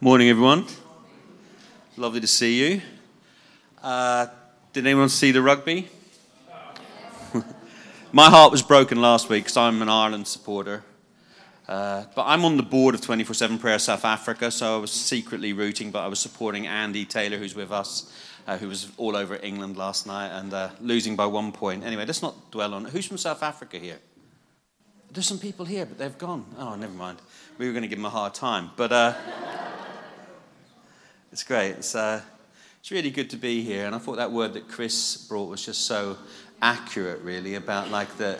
Morning, everyone. Lovely to see you. Uh, did anyone see the rugby? My heart was broken last week because I'm an Ireland supporter. Uh, but I'm on the board of 24 7 Prayer South Africa, so I was secretly rooting, but I was supporting Andy Taylor, who's with us, uh, who was all over England last night and uh, losing by one point. Anyway, let's not dwell on it. Who's from South Africa here? There's some people here, but they've gone. Oh, never mind. We were going to give them a hard time. But uh, it's great. It's, uh, it's really good to be here. And I thought that word that Chris brought was just so accurate, really, about like the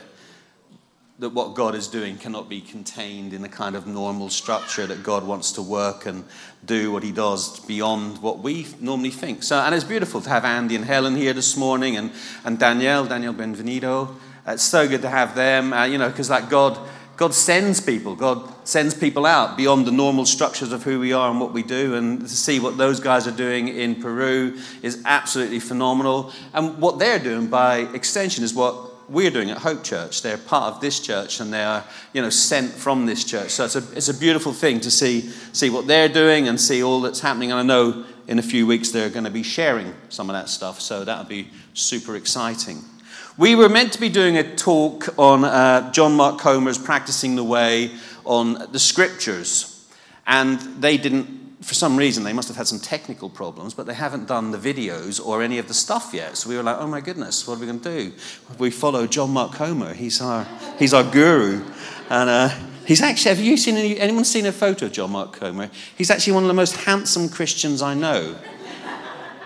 that what God is doing cannot be contained in a kind of normal structure, that God wants to work and do what He does beyond what we normally think. So, and it's beautiful to have Andy and Helen here this morning and, and Danielle, Danielle Benvenido. It's so good to have them, uh, you know, because like God, God sends people. God sends people out beyond the normal structures of who we are and what we do. And to see what those guys are doing in Peru is absolutely phenomenal. And what they're doing, by extension, is what we're doing at Hope Church. They're part of this church and they are, you know, sent from this church. So it's a, it's a beautiful thing to see, see what they're doing and see all that's happening. And I know in a few weeks they're going to be sharing some of that stuff. So that'll be super exciting. We were meant to be doing a talk on uh, John Mark Comer's Practicing the Way on the scriptures. And they didn't for some reason, they must have had some technical problems, but they haven't done the videos or any of the stuff yet. So we were like, oh my goodness, what are we going to do? We follow John Mark Comer. He's our, he's our guru. And uh, he's actually, have you seen any, anyone seen a photo of John Mark Comer? He's actually one of the most handsome Christians I know.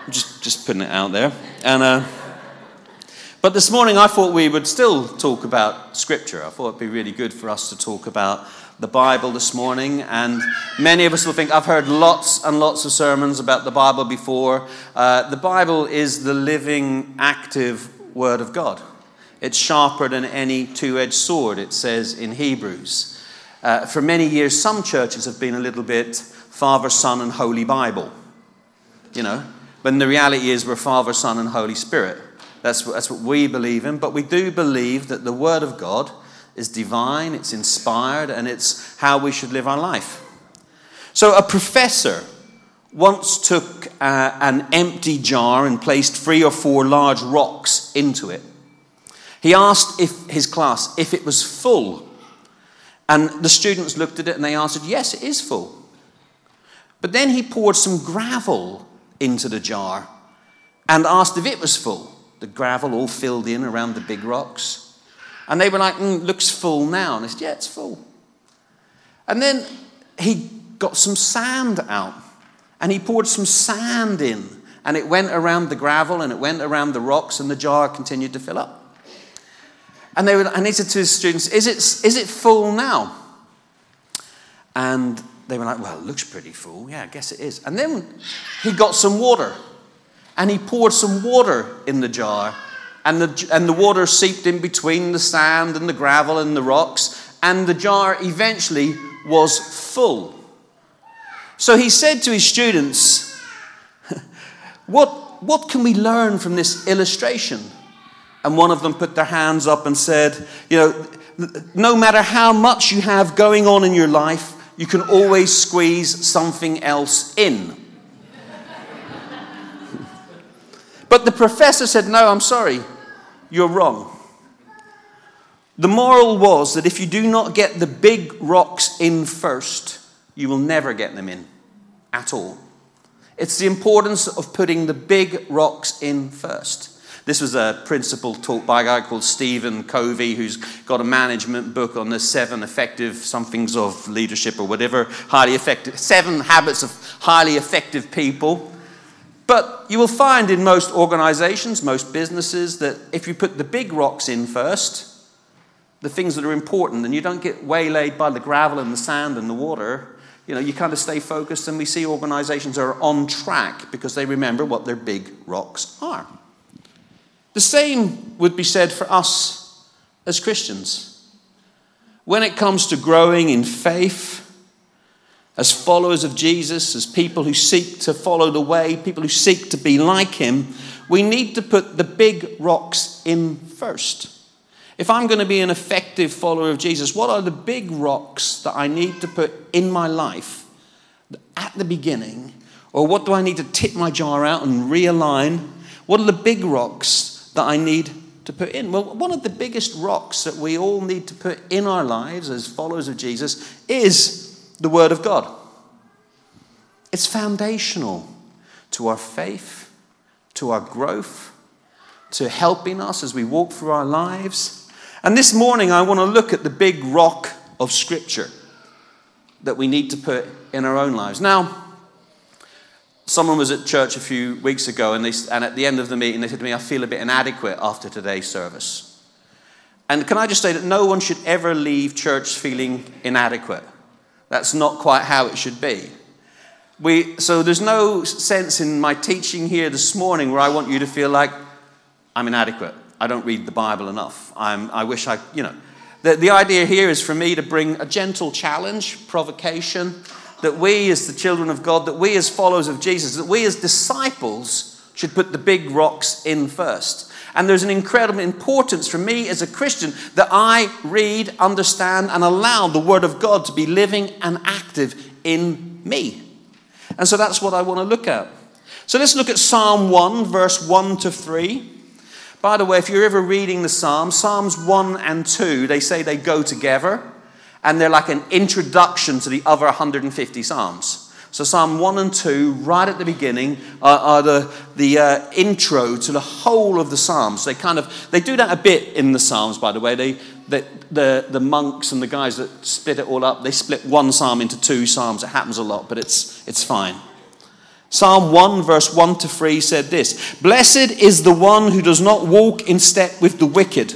just, just putting it out there. And, uh, but this morning I thought we would still talk about Scripture. I thought it'd be really good for us to talk about the Bible this morning, and many of us will think, I've heard lots and lots of sermons about the Bible before. Uh, the Bible is the living, active Word of God. It's sharper than any two edged sword, it says in Hebrews. Uh, for many years, some churches have been a little bit Father, Son, and Holy Bible, you know, but the reality is we're Father, Son, and Holy Spirit. That's, that's what we believe in, but we do believe that the Word of God is divine, it's inspired, and it's how we should live our life. So, a professor once took uh, an empty jar and placed three or four large rocks into it. He asked if his class if it was full. And the students looked at it and they answered, Yes, it is full. But then he poured some gravel into the jar and asked if it was full. The gravel all filled in around the big rocks. And they were like, mm, looks full now. And I said, yeah, it's full. And then he got some sand out and he poured some sand in and it went around the gravel and it went around the rocks and the jar continued to fill up. And, they were, and he said to his students, is it, is it full now? And they were like, well, it looks pretty full. Yeah, I guess it is. And then he got some water and he poured some water in the jar and the, and the water seeped in between the sand and the gravel and the rocks, and the jar eventually was full. So he said to his students, what, what can we learn from this illustration? And one of them put their hands up and said, You know, no matter how much you have going on in your life, you can always squeeze something else in. But the professor said, No, I'm sorry you're wrong. The moral was that if you do not get the big rocks in first, you will never get them in at all. It's the importance of putting the big rocks in first. This was a principle taught by a guy called Stephen Covey, who's got a management book on the seven effective somethings of leadership or whatever, highly effective, seven habits of highly effective people. But you will find in most organizations, most businesses, that if you put the big rocks in first, the things that are important, and you don't get waylaid by the gravel and the sand and the water, you know, you kind of stay focused, and we see organizations are on track because they remember what their big rocks are. The same would be said for us as Christians. When it comes to growing in faith, as followers of Jesus, as people who seek to follow the way, people who seek to be like him, we need to put the big rocks in first. If I'm going to be an effective follower of Jesus, what are the big rocks that I need to put in my life, at the beginning? Or what do I need to tip my jar out and realign? What are the big rocks that I need to put in? Well, one of the biggest rocks that we all need to put in our lives as followers of Jesus is the Word of God. It's foundational to our faith, to our growth, to helping us as we walk through our lives. And this morning, I want to look at the big rock of Scripture that we need to put in our own lives. Now, someone was at church a few weeks ago, and, they, and at the end of the meeting, they said to me, I feel a bit inadequate after today's service. And can I just say that no one should ever leave church feeling inadequate? That's not quite how it should be. We, so there's no sense in my teaching here this morning where I want you to feel like I'm inadequate. I don't read the Bible enough. I'm, I wish I, you know. The, the idea here is for me to bring a gentle challenge, provocation, that we as the children of God, that we as followers of Jesus, that we as disciples should put the big rocks in first. And there's an incredible importance for me as a Christian that I read, understand, and allow the Word of God to be living and active in me. And so that's what I want to look at. So let's look at Psalm 1, verse 1 to 3. By the way, if you're ever reading the Psalms, Psalms 1 and 2, they say they go together and they're like an introduction to the other 150 Psalms. So, Psalm 1 and 2, right at the beginning, are, are the, the uh, intro to the whole of the Psalms. They kind of, they do that a bit in the Psalms, by the way. They, the, the, the monks and the guys that split it all up, they split one Psalm into two Psalms. It happens a lot, but it's, it's fine. Psalm 1, verse 1 to 3 said this Blessed is the one who does not walk in step with the wicked,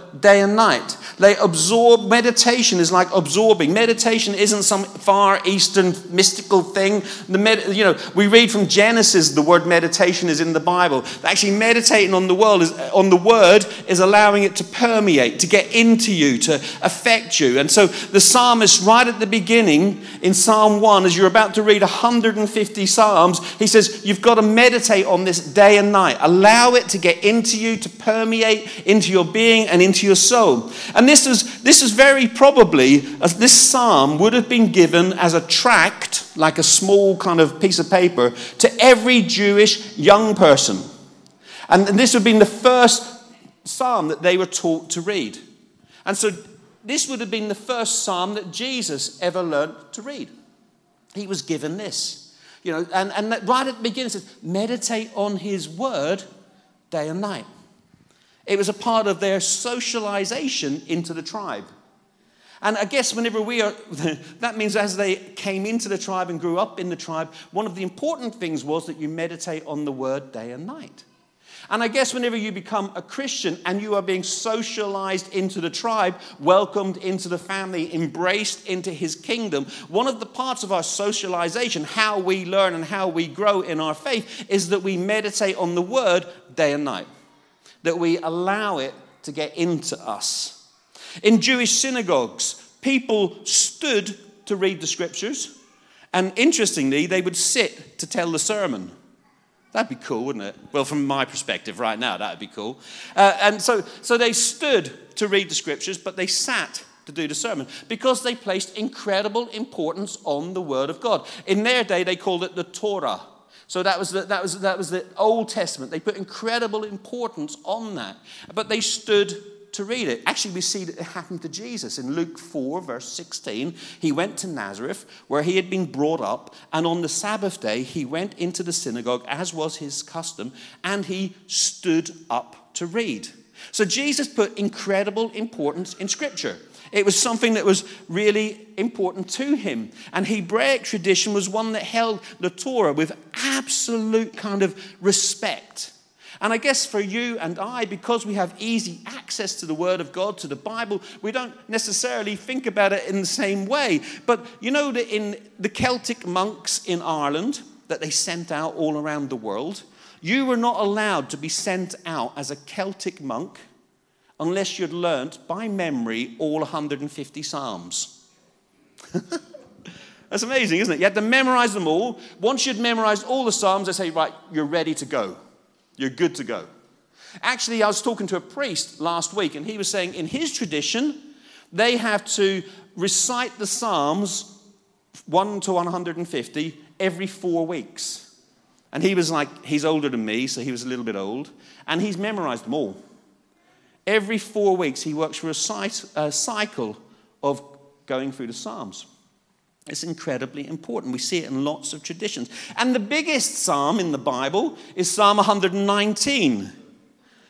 day and night. They absorb, meditation is like absorbing. Meditation isn't some far eastern mystical thing. The med, you know, we read from Genesis the word meditation is in the Bible. Actually, meditating on the world is on the word is allowing it to permeate, to get into you, to affect you. And so the psalmist, right at the beginning in Psalm 1, as you're about to read 150 Psalms, he says, You've got to meditate on this day and night. Allow it to get into you, to permeate into your being and into your soul. And this is, this is very probably, uh, this psalm would have been given as a tract, like a small kind of piece of paper, to every Jewish young person. And this would have been the first psalm that they were taught to read. And so this would have been the first psalm that Jesus ever learned to read. He was given this. You know, and, and right at the beginning it says, meditate on his word day and night. It was a part of their socialization into the tribe. And I guess whenever we are, that means as they came into the tribe and grew up in the tribe, one of the important things was that you meditate on the word day and night. And I guess whenever you become a Christian and you are being socialized into the tribe, welcomed into the family, embraced into his kingdom, one of the parts of our socialization, how we learn and how we grow in our faith, is that we meditate on the word day and night that we allow it to get into us. In Jewish synagogues, people stood to read the scriptures, and interestingly, they would sit to tell the sermon. That'd be cool, wouldn't it? Well, from my perspective right now, that'd be cool. Uh, and so, so they stood to read the scriptures, but they sat to do the sermon because they placed incredible importance on the Word of God. In their day, they called it the Torah. So that was, the, that, was, that was the Old Testament. They put incredible importance on that. But they stood to read it. Actually, we see that it happened to Jesus in Luke 4, verse 16. He went to Nazareth, where he had been brought up, and on the Sabbath day, he went into the synagogue, as was his custom, and he stood up to read. So Jesus put incredible importance in Scripture. It was something that was really important to him. And Hebraic tradition was one that held the Torah with absolute kind of respect. And I guess for you and I, because we have easy access to the Word of God, to the Bible, we don't necessarily think about it in the same way. But you know that in the Celtic monks in Ireland that they sent out all around the world, you were not allowed to be sent out as a Celtic monk unless you'd learnt by memory all 150 Psalms. That's amazing, isn't it? You had to memorize them all. Once you'd memorized all the Psalms, they say, right, you're ready to go. You're good to go. Actually, I was talking to a priest last week, and he was saying in his tradition, they have to recite the Psalms 1 to 150 every four weeks. And he was like, he's older than me, so he was a little bit old, and he's memorized them all. Every four weeks, he works through a, cycle of going through the Psalms. It's incredibly important. We see it in lots of traditions. And the biggest psalm in the Bible is Psalm 119.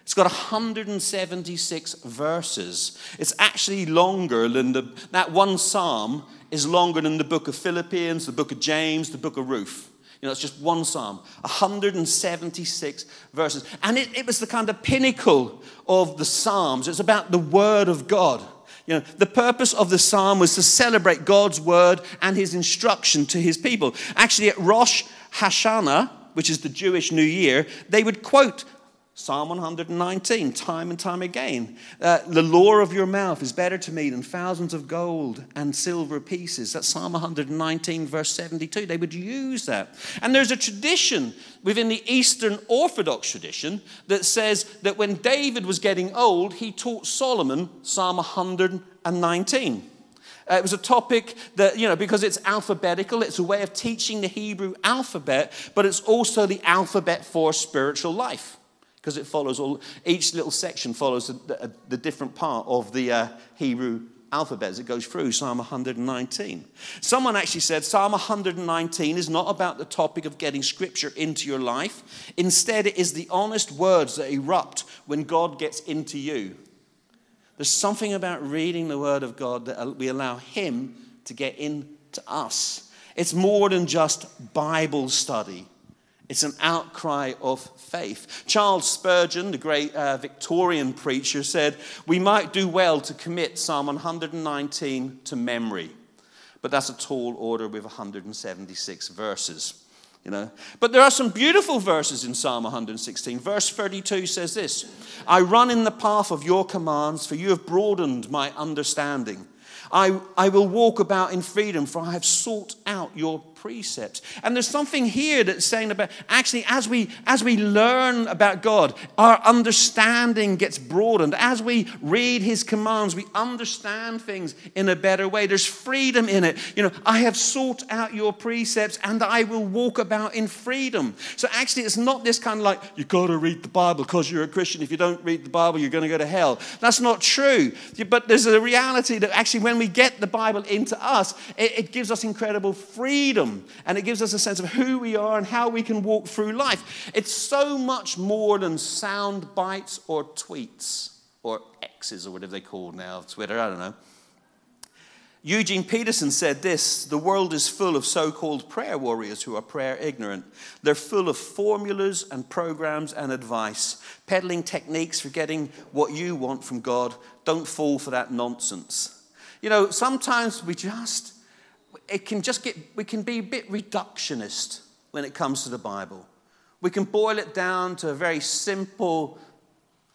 It's got 176 verses. It's actually longer than the, that one psalm is longer than the book of Philippians, the book of James, the book of Ruth. You know, it's just one psalm, 176 verses. And it, it was the kind of pinnacle of the psalms. It's about the word of God. You know, the purpose of the psalm was to celebrate God's word and his instruction to his people. Actually, at Rosh Hashanah, which is the Jewish New Year, they would quote Psalm 119, time and time again. Uh, the law of your mouth is better to me than thousands of gold and silver pieces. That's Psalm 119, verse 72. They would use that. And there's a tradition within the Eastern Orthodox tradition that says that when David was getting old, he taught Solomon Psalm 119. Uh, it was a topic that, you know, because it's alphabetical, it's a way of teaching the Hebrew alphabet, but it's also the alphabet for spiritual life because it follows all, each little section follows the, the, the different part of the uh, Hebrew alphabet as it goes through Psalm 119. Someone actually said Psalm 119 is not about the topic of getting scripture into your life. Instead, it is the honest words that erupt when God gets into you. There's something about reading the word of God that we allow Him to get into us. It's more than just Bible study. It's an outcry of faith. Charles Spurgeon, the great uh, Victorian preacher, said, We might do well to commit Psalm 119 to memory. But that's a tall order with 176 verses. You know? But there are some beautiful verses in Psalm 116. Verse 32 says this I run in the path of your commands, for you have broadened my understanding. I, I will walk about in freedom, for I have sought out your precepts. And there's something here that's saying about actually, as we as we learn about God, our understanding gets broadened. As we read His commands, we understand things in a better way. There's freedom in it. You know, I have sought out your precepts, and I will walk about in freedom. So actually, it's not this kind of like you got to read the Bible because you're a Christian. If you don't read the Bible, you're going to go to hell. That's not true. But there's a reality that actually, when we get the Bible into us, it, it gives us incredible freedom and it gives us a sense of who we are and how we can walk through life. It's so much more than sound bites or tweets or X's or whatever they call now, Twitter, I don't know. Eugene Peterson said this The world is full of so called prayer warriors who are prayer ignorant. They're full of formulas and programs and advice, peddling techniques for getting what you want from God. Don't fall for that nonsense. You know, sometimes we just it can just get, we can be a bit reductionist when it comes to the Bible. We can boil it down to a very simple,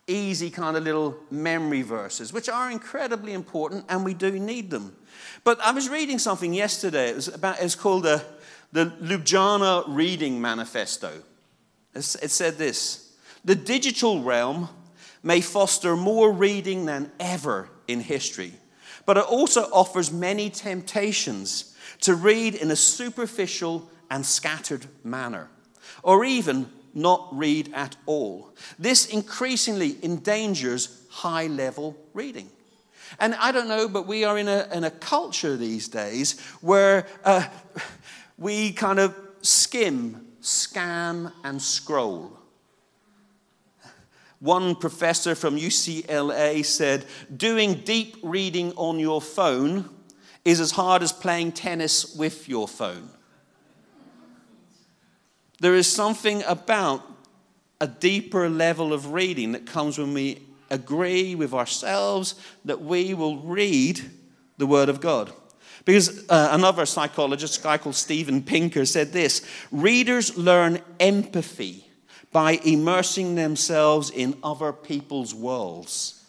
easy kind of little memory verses, which are incredibly important and we do need them. But I was reading something yesterday. It was about, it's called the, the Ljubljana Reading Manifesto. It said this The digital realm may foster more reading than ever in history, but it also offers many temptations to read in a superficial and scattered manner, or even not read at all. This increasingly endangers high level reading. And I don't know, but we are in a, in a culture these days where uh, we kind of skim, scan, and scroll. One professor from UCLA said, Doing deep reading on your phone is as hard as playing tennis with your phone. There is something about a deeper level of reading that comes when we agree with ourselves that we will read the Word of God. Because uh, another psychologist, a guy called Steven Pinker, said this readers learn empathy by immersing themselves in other people's worlds.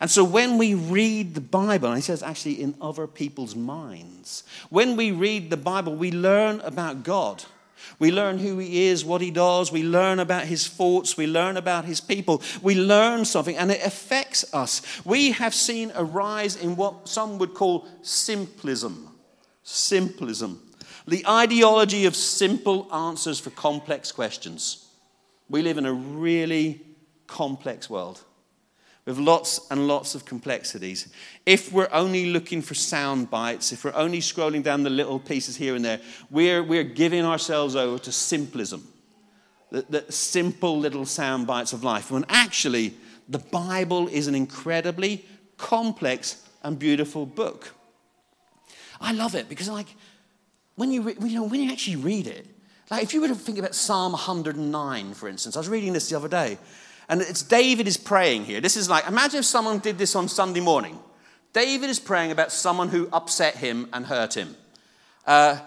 And so when we read the Bible, and he says actually in other people's minds, when we read the Bible, we learn about God. We learn who he is, what he does. We learn about his thoughts. We learn about his people. We learn something and it affects us. We have seen a rise in what some would call simplism. Simplism. The ideology of simple answers for complex questions. We live in a really complex world with lots and lots of complexities. If we're only looking for sound bites, if we're only scrolling down the little pieces here and there, we're, we're giving ourselves over to simplism, the, the simple little sound bites of life. When actually, the Bible is an incredibly complex and beautiful book. I love it because, like, when you, re- you know, when you actually read it, like if you were to think about Psalm 109, for instance, I was reading this the other day, and it's David is praying here. This is like, imagine if someone did this on Sunday morning. David is praying about someone who upset him and hurt him. Uh,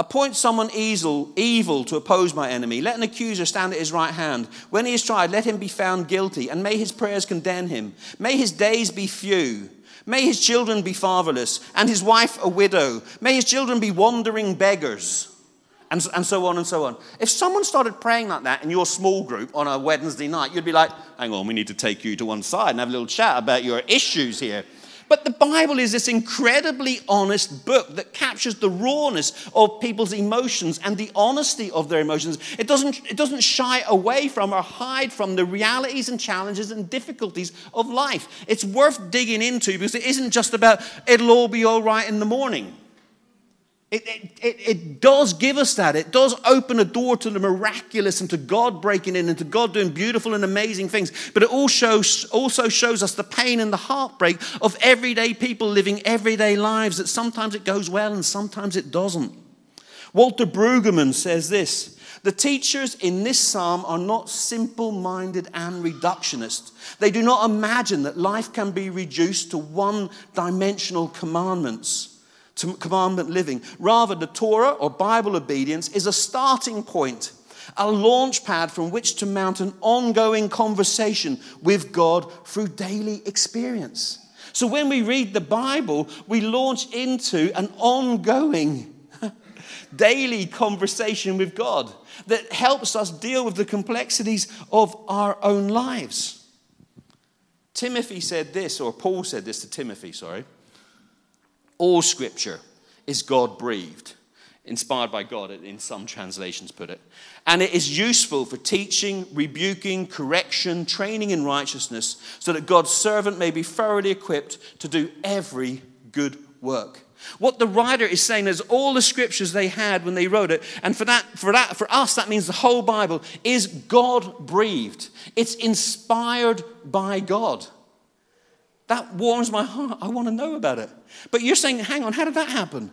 Appoint someone evil, evil to oppose my enemy. Let an accuser stand at his right hand. When he is tried, let him be found guilty, and may his prayers condemn him. May his days be few. May his children be fatherless, and his wife a widow. May his children be wandering beggars and, and so on and so on. If someone started praying like that in your small group on a Wednesday night, you'd be like, hang on, we need to take you to one side and have a little chat about your issues here. But the Bible is this incredibly honest book that captures the rawness of people's emotions and the honesty of their emotions. It doesn't, it doesn't shy away from or hide from the realities and challenges and difficulties of life. It's worth digging into because it isn't just about it'll all be all right in the morning. It, it, it, does give us that. It does open a door to the miraculous and to God breaking in and to God doing beautiful and amazing things. But it also, also shows us the pain and the heartbreak of everyday people living everyday lives that sometimes it goes well and sometimes it doesn't. Walter Brueggemann says this The teachers in this psalm are not simple minded and reductionist. They do not imagine that life can be reduced to one dimensional commandments to commandment living. Rather, the Torah or Bible obedience is a starting point, a launch pad from which to mount an ongoing conversation with God through daily experience. So when we read the Bible, we launch into an ongoing daily conversation with God that helps us deal with the complexities of our own lives. Timothy said this, or Paul said this to Timothy, sorry. All scripture is God breathed, inspired by God, in some translations put it. And it is useful for teaching, rebuking, correction, training in righteousness, so that God's servant may be thoroughly equipped to do every good work. What the writer is saying is all the scriptures they had when they wrote it, and for that, for that, for us, that means the whole Bible is God breathed. It's inspired by God. That warms my heart. I want to know about it. But you're saying, hang on, how did that happen?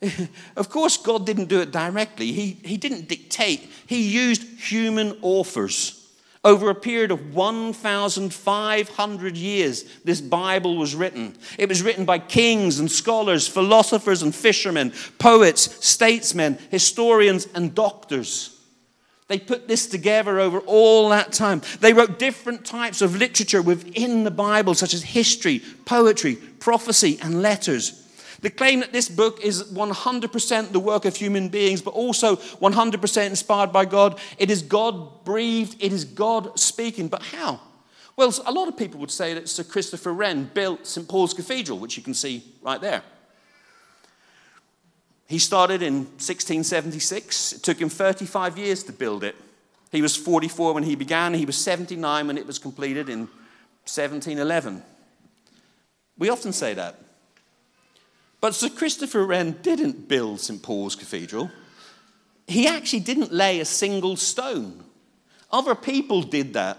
of course, God didn't do it directly. He, he didn't dictate. He used human authors. Over a period of 1,500 years, this Bible was written. It was written by kings and scholars, philosophers and fishermen, poets, statesmen, historians, and doctors. They put this together over all that time. They wrote different types of literature within the Bible, such as history, poetry, prophecy, and letters. The claim that this book is 100% the work of human beings, but also 100% inspired by God. It is God breathed, it is God speaking. But how? Well, a lot of people would say that Sir Christopher Wren built St. Paul's Cathedral, which you can see right there. He started in 1676. It took him 35 years to build it. He was 44 when he began, he was 79 when it was completed in 1711. We often say that. But Sir Christopher Wren didn't build St. Paul's Cathedral. He actually didn't lay a single stone. Other people did that.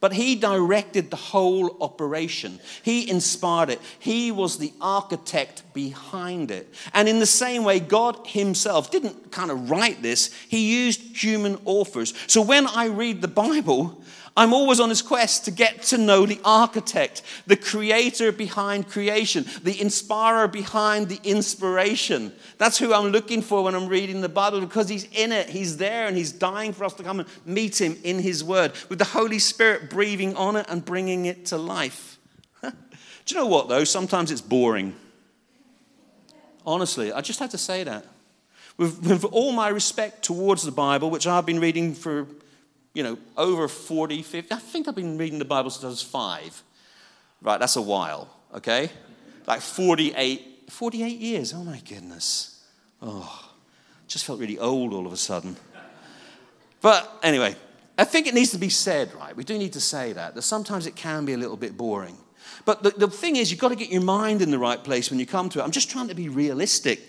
But he directed the whole operation. He inspired it. He was the architect behind it. And in the same way, God Himself didn't kind of write this, He used human authors. So when I read the Bible, I'm always on this quest to get to know the architect, the creator behind creation, the inspirer behind the inspiration. That's who I'm looking for when I'm reading the Bible because he's in it, he's there, and he's dying for us to come and meet him in his word with the Holy Spirit breathing on it and bringing it to life. Do you know what, though? Sometimes it's boring. Honestly, I just had to say that. With, with all my respect towards the Bible, which I've been reading for, you know, over 40, 50, I think I've been reading the Bible since I was five. Right, that's a while, okay? Like 48, 48 years. Oh my goodness. Oh, just felt really old all of a sudden. But anyway, I think it needs to be said, right? We do need to say that, that sometimes it can be a little bit boring. But the, the thing is, you've got to get your mind in the right place when you come to it. I'm just trying to be realistic.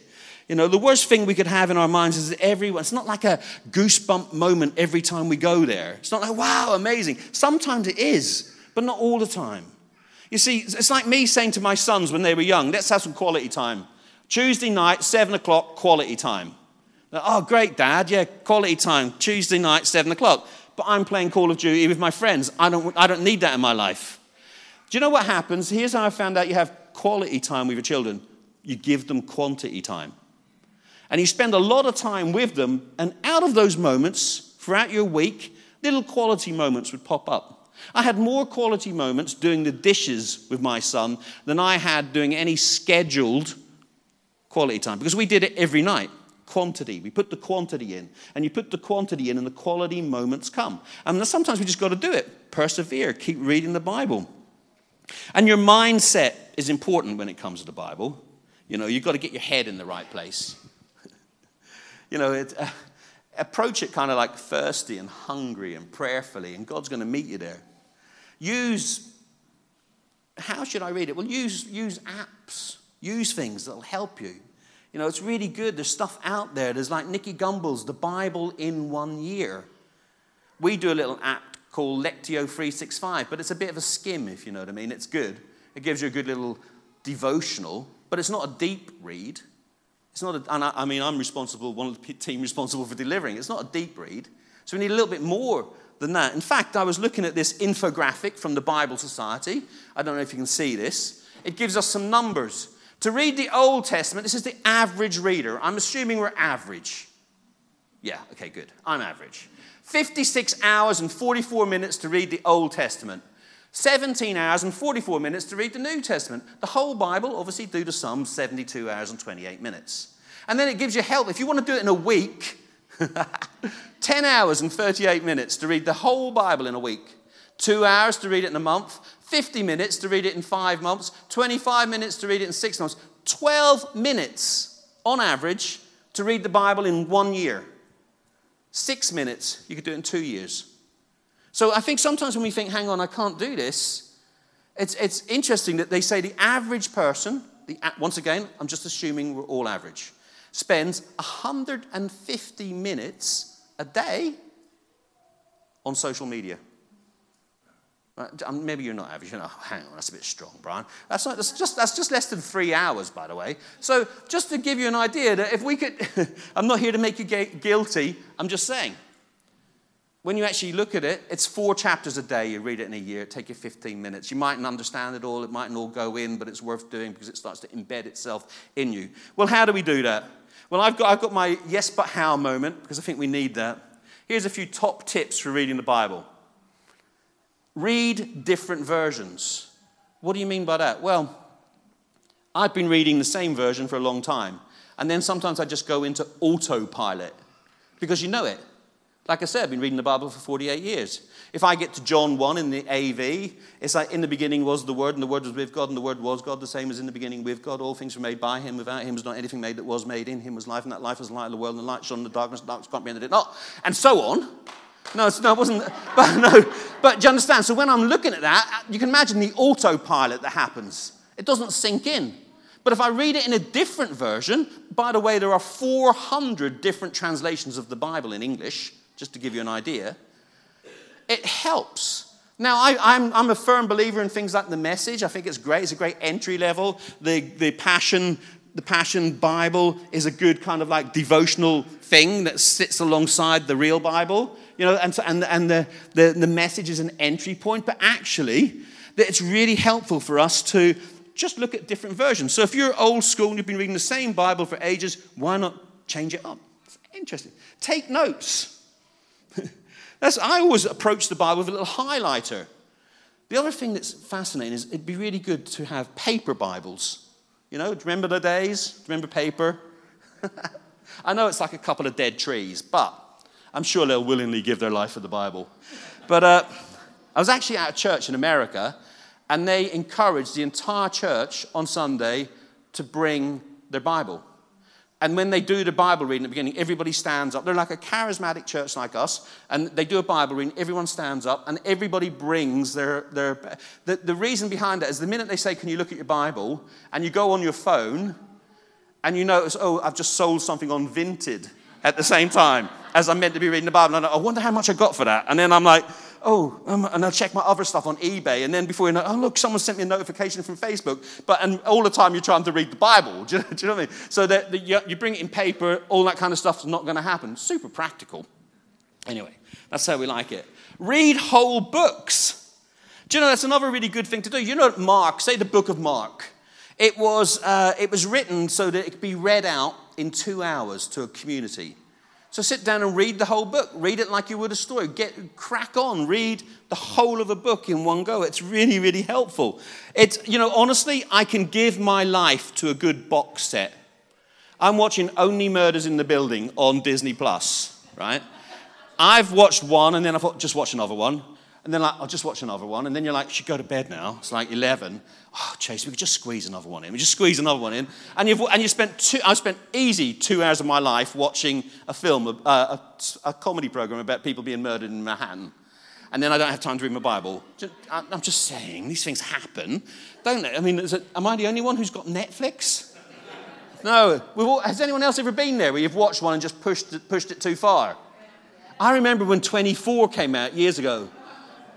You know, the worst thing we could have in our minds is everyone, it's not like a goosebump moment every time we go there. It's not like, wow, amazing. Sometimes it is, but not all the time. You see, it's like me saying to my sons when they were young, let's have some quality time. Tuesday night, seven o'clock, quality time. oh, great, Dad. Yeah, quality time. Tuesday night, seven o'clock. But I'm playing Call of Duty with my friends. I don't, I don't need that in my life. Do you know what happens? Here's how I found out you have quality time with your children you give them quantity time. And you spend a lot of time with them, and out of those moments, throughout your week, little quality moments would pop up. I had more quality moments doing the dishes with my son than I had doing any scheduled quality time because we did it every night. Quantity. We put the quantity in, and you put the quantity in, and the quality moments come. And sometimes we just got to do it. Persevere. Keep reading the Bible. And your mindset is important when it comes to the Bible. You know, you've got to get your head in the right place. You know, it, uh, approach it kind of like thirsty and hungry and prayerfully, and God's going to meet you there. Use, how should I read it? Well, use, use apps, use things that'll help you. You know, it's really good. There's stuff out there. There's like Nicky Gumbel's The Bible in One Year. We do a little app called Lectio 365, but it's a bit of a skim, if you know what I mean. It's good. It gives you a good little devotional, but it's not a deep read. It's not a, and I, I mean, I'm responsible, one of the team responsible for delivering. It's not a deep read. So we need a little bit more than that. In fact, I was looking at this infographic from the Bible Society. I don't know if you can see this. It gives us some numbers. To read the Old Testament, this is the average reader. I'm assuming we're average. Yeah, okay, good. I'm average. 56 hours and 44 minutes to read the Old Testament. 17 hours and 44 minutes to read the New Testament. The whole Bible, obviously, due to sum 72 hours and 28 minutes. And then it gives you help. If you want to do it in a week, 10 hours and 38 minutes to read the whole Bible in a week. Two hours to read it in a month, 50 minutes to read it in five months, 25 minutes to read it in six months, 12 minutes on average to read the Bible in one year. Six minutes, you could do it in two years. So I think sometimes when we think, hang on, I can't do this, it's, it's interesting that they say the average person, the, once again, I'm just assuming we're all average, spends 150 minutes a day on social media. Um, maybe you're not average. You oh, hang on, that's a bit strong, Brian. That's, not, that's, just, that's just less than three hours, by the way. So, just to give you an idea that if we could, I'm not here to make you guilty, I'm just saying. When you actually look at it, it's four chapters a day. You read it in a year, it take you 15 minutes. You mightn't understand it all, it mightn't all go in, but it's worth doing because it starts to embed itself in you. Well, how do we do that? Well, I've got, I've got my yes but how moment because I think we need that. Here's a few top tips for reading the Bible. Read different versions. What do you mean by that? Well, I've been reading the same version for a long time, and then sometimes I just go into autopilot because you know it. Like I said, I've been reading the Bible for 48 years. If I get to John 1 in the AV, it's like in the beginning was the Word, and the Word was with God, and the Word was God, the same as in the beginning with God. All things were made by Him. Without Him was not anything made that was made. In Him was life, and that life was the light of the world, and the light shone in the darkness, and darkness comprehended it not. And so on. No, no, it wasn't. But no, but do you understand? So when I'm looking at that, you can imagine the autopilot that happens. It doesn't sink in. But if I read it in a different version, by the way, there are 400 different translations of the Bible in English, just to give you an idea. It helps. Now, I, am a firm believer in things like the message. I think it's great. It's a great entry level. The, the passion the Passion Bible is a good kind of like devotional thing that sits alongside the real Bible, you know, and, so, and, and the, the, the message is an entry point, but actually, that it's really helpful for us to just look at different versions. So if you're old school and you've been reading the same Bible for ages, why not change it up? It's interesting. Take notes. That's, I always approach the Bible with a little highlighter The other thing that's fascinating is it'd be really good to have paper Bibles. You know, remember the days? Remember paper? I know it's like a couple of dead trees, but I'm sure they'll willingly give their life for the Bible. But uh, I was actually at a church in America, and they encouraged the entire church on Sunday to bring their Bible. And when they do the Bible reading at the beginning, everybody stands up. They're like a charismatic church like us, and they do a Bible reading, everyone stands up, and everybody brings their. their the, the reason behind that is the minute they say, Can you look at your Bible? and you go on your phone, and you notice, Oh, I've just sold something on Vinted at the same time as I'm meant to be reading the Bible. And I wonder how much I got for that. And then I'm like, oh, um, and I'll check my other stuff on eBay. And then before you know, oh, look, someone sent me a notification from Facebook. But and all the time you're trying to read the Bible. Do you, do you know what I mean? So that you, you bring it in paper, all that kind of stuff is not going to happen. Super practical. Anyway, that's how we like it. Read whole books. Do you know that's another really good thing to do? You know, Mark, say the book of Mark. It was, uh, it was written so that it could be read out in two hours to a community. So sit down and read the whole book. Read it like you would a story. Get crack on. Read the whole of a book in one go. It's really, really helpful. It's, you know, honestly, I can give my life to a good box set. I'm watching Only Murders in the Building on Disney Plus, right? I've watched one and then I thought, just watch another one. And then like, I'll just watch another one. And then you're like, should go to bed now. It's like 11 oh, Chase, we could just squeeze another one in. We just squeeze another one in. And, you've, and you spent two, I spent easy two hours of my life watching a film, a, a, a comedy program about people being murdered in Manhattan. And then I don't have time to read my Bible. I'm just saying, these things happen, don't they? I mean, it, am I the only one who's got Netflix? No. All, has anyone else ever been there where you've watched one and just pushed it, pushed it too far? I remember when 24 came out years ago.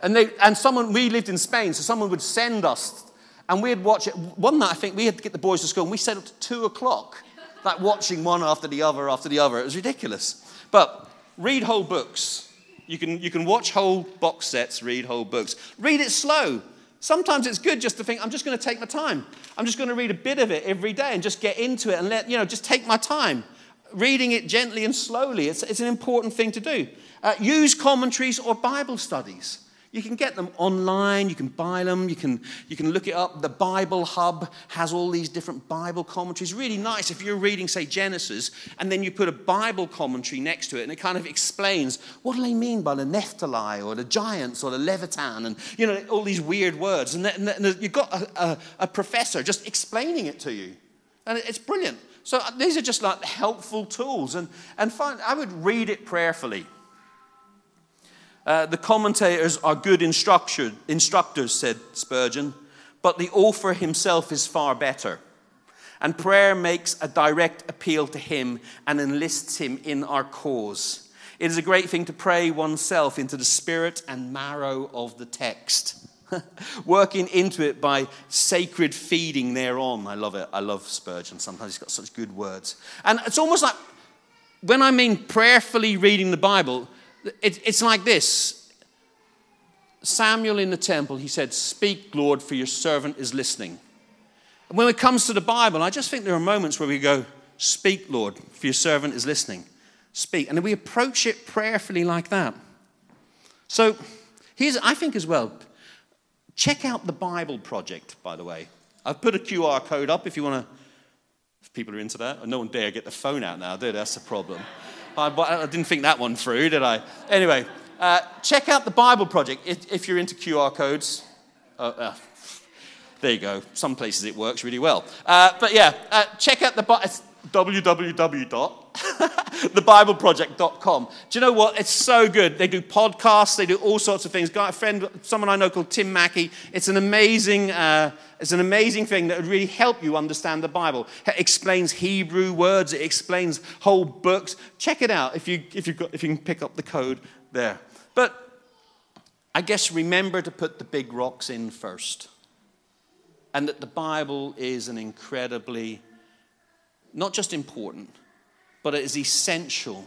And, they, and someone, we lived in Spain, so someone would send us and we'd watch it. One night, I think we had to get the boys to school, and we set up to two o'clock, like watching one after the other after the other. It was ridiculous. But read whole books. You can, you can watch whole box sets, read whole books. Read it slow. Sometimes it's good just to think, I'm just going to take my time. I'm just going to read a bit of it every day and just get into it and let, you know, just take my time. Reading it gently and slowly, it's, it's an important thing to do. Uh, use commentaries or Bible studies. You can get them online, you can buy them, you can, you can look it up. The Bible Hub has all these different Bible commentaries. Really nice if you're reading, say, Genesis, and then you put a Bible commentary next to it, and it kind of explains what do they mean by the Nephilim or the giants or the Leviathan, and you know, all these weird words. And, and you've got a, a, a professor just explaining it to you. And it's brilliant. So these are just like helpful tools. And, and find, I would read it prayerfully. Uh, the commentators are good instructors, said Spurgeon, but the author himself is far better. And prayer makes a direct appeal to him and enlists him in our cause. It is a great thing to pray oneself into the spirit and marrow of the text, working into it by sacred feeding thereon. I love it. I love Spurgeon. Sometimes he's got such good words. And it's almost like when I mean prayerfully reading the Bible, it, it's like this Samuel in the temple, he said, Speak, Lord, for your servant is listening. And when it comes to the Bible, I just think there are moments where we go, Speak, Lord, for your servant is listening. Speak. And we approach it prayerfully like that. So, here's, I think as well, check out the Bible Project, by the way. I've put a QR code up if you want to, if people are into that. No one dare get the phone out now, do they? That's the problem. I, I didn't think that one through, did I? Anyway, uh, check out the Bible Project if, if you're into QR codes. Uh, uh, there you go. Some places it works really well. Uh, but yeah, uh, check out the www.thebibleproject.com. Do you know what? It's so good. They do podcasts, they do all sorts of things. Got a friend, someone I know called Tim Mackie. It's an amazing, uh, it's an amazing thing that would really help you understand the Bible. It explains Hebrew words, it explains whole books. Check it out if you, if, got, if you can pick up the code there. But I guess remember to put the big rocks in first. And that the Bible is an incredibly not just important, but it is essential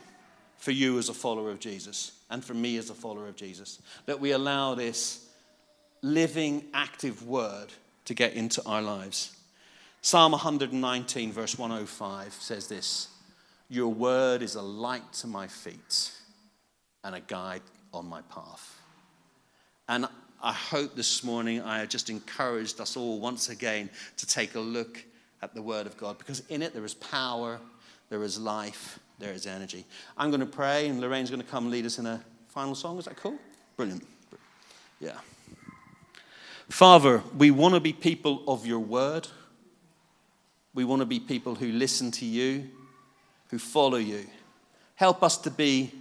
for you as a follower of Jesus and for me as a follower of Jesus that we allow this living, active word to get into our lives. Psalm 119, verse 105 says this Your word is a light to my feet and a guide on my path. And I hope this morning I have just encouraged us all once again to take a look at the Word of God because in it there is power, there is life, there is energy. I'm going to pray, and Lorraine's going to come lead us in a final song. Is that cool? Brilliant. Yeah. Father, we want to be people of your Word. We want to be people who listen to you, who follow you. Help us to be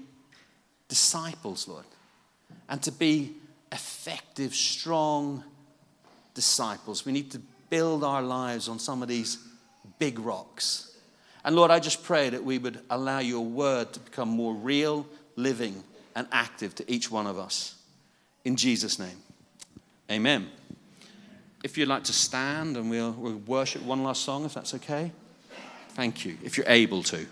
disciples, Lord, and to be effective, strong disciples. We need to build our lives on some of these big rocks. And Lord, I just pray that we would allow your word to become more real, living, and active to each one of us. In Jesus' name, amen. If you'd like to stand and we'll, we'll worship one last song, if that's okay. Thank you, if you're able to.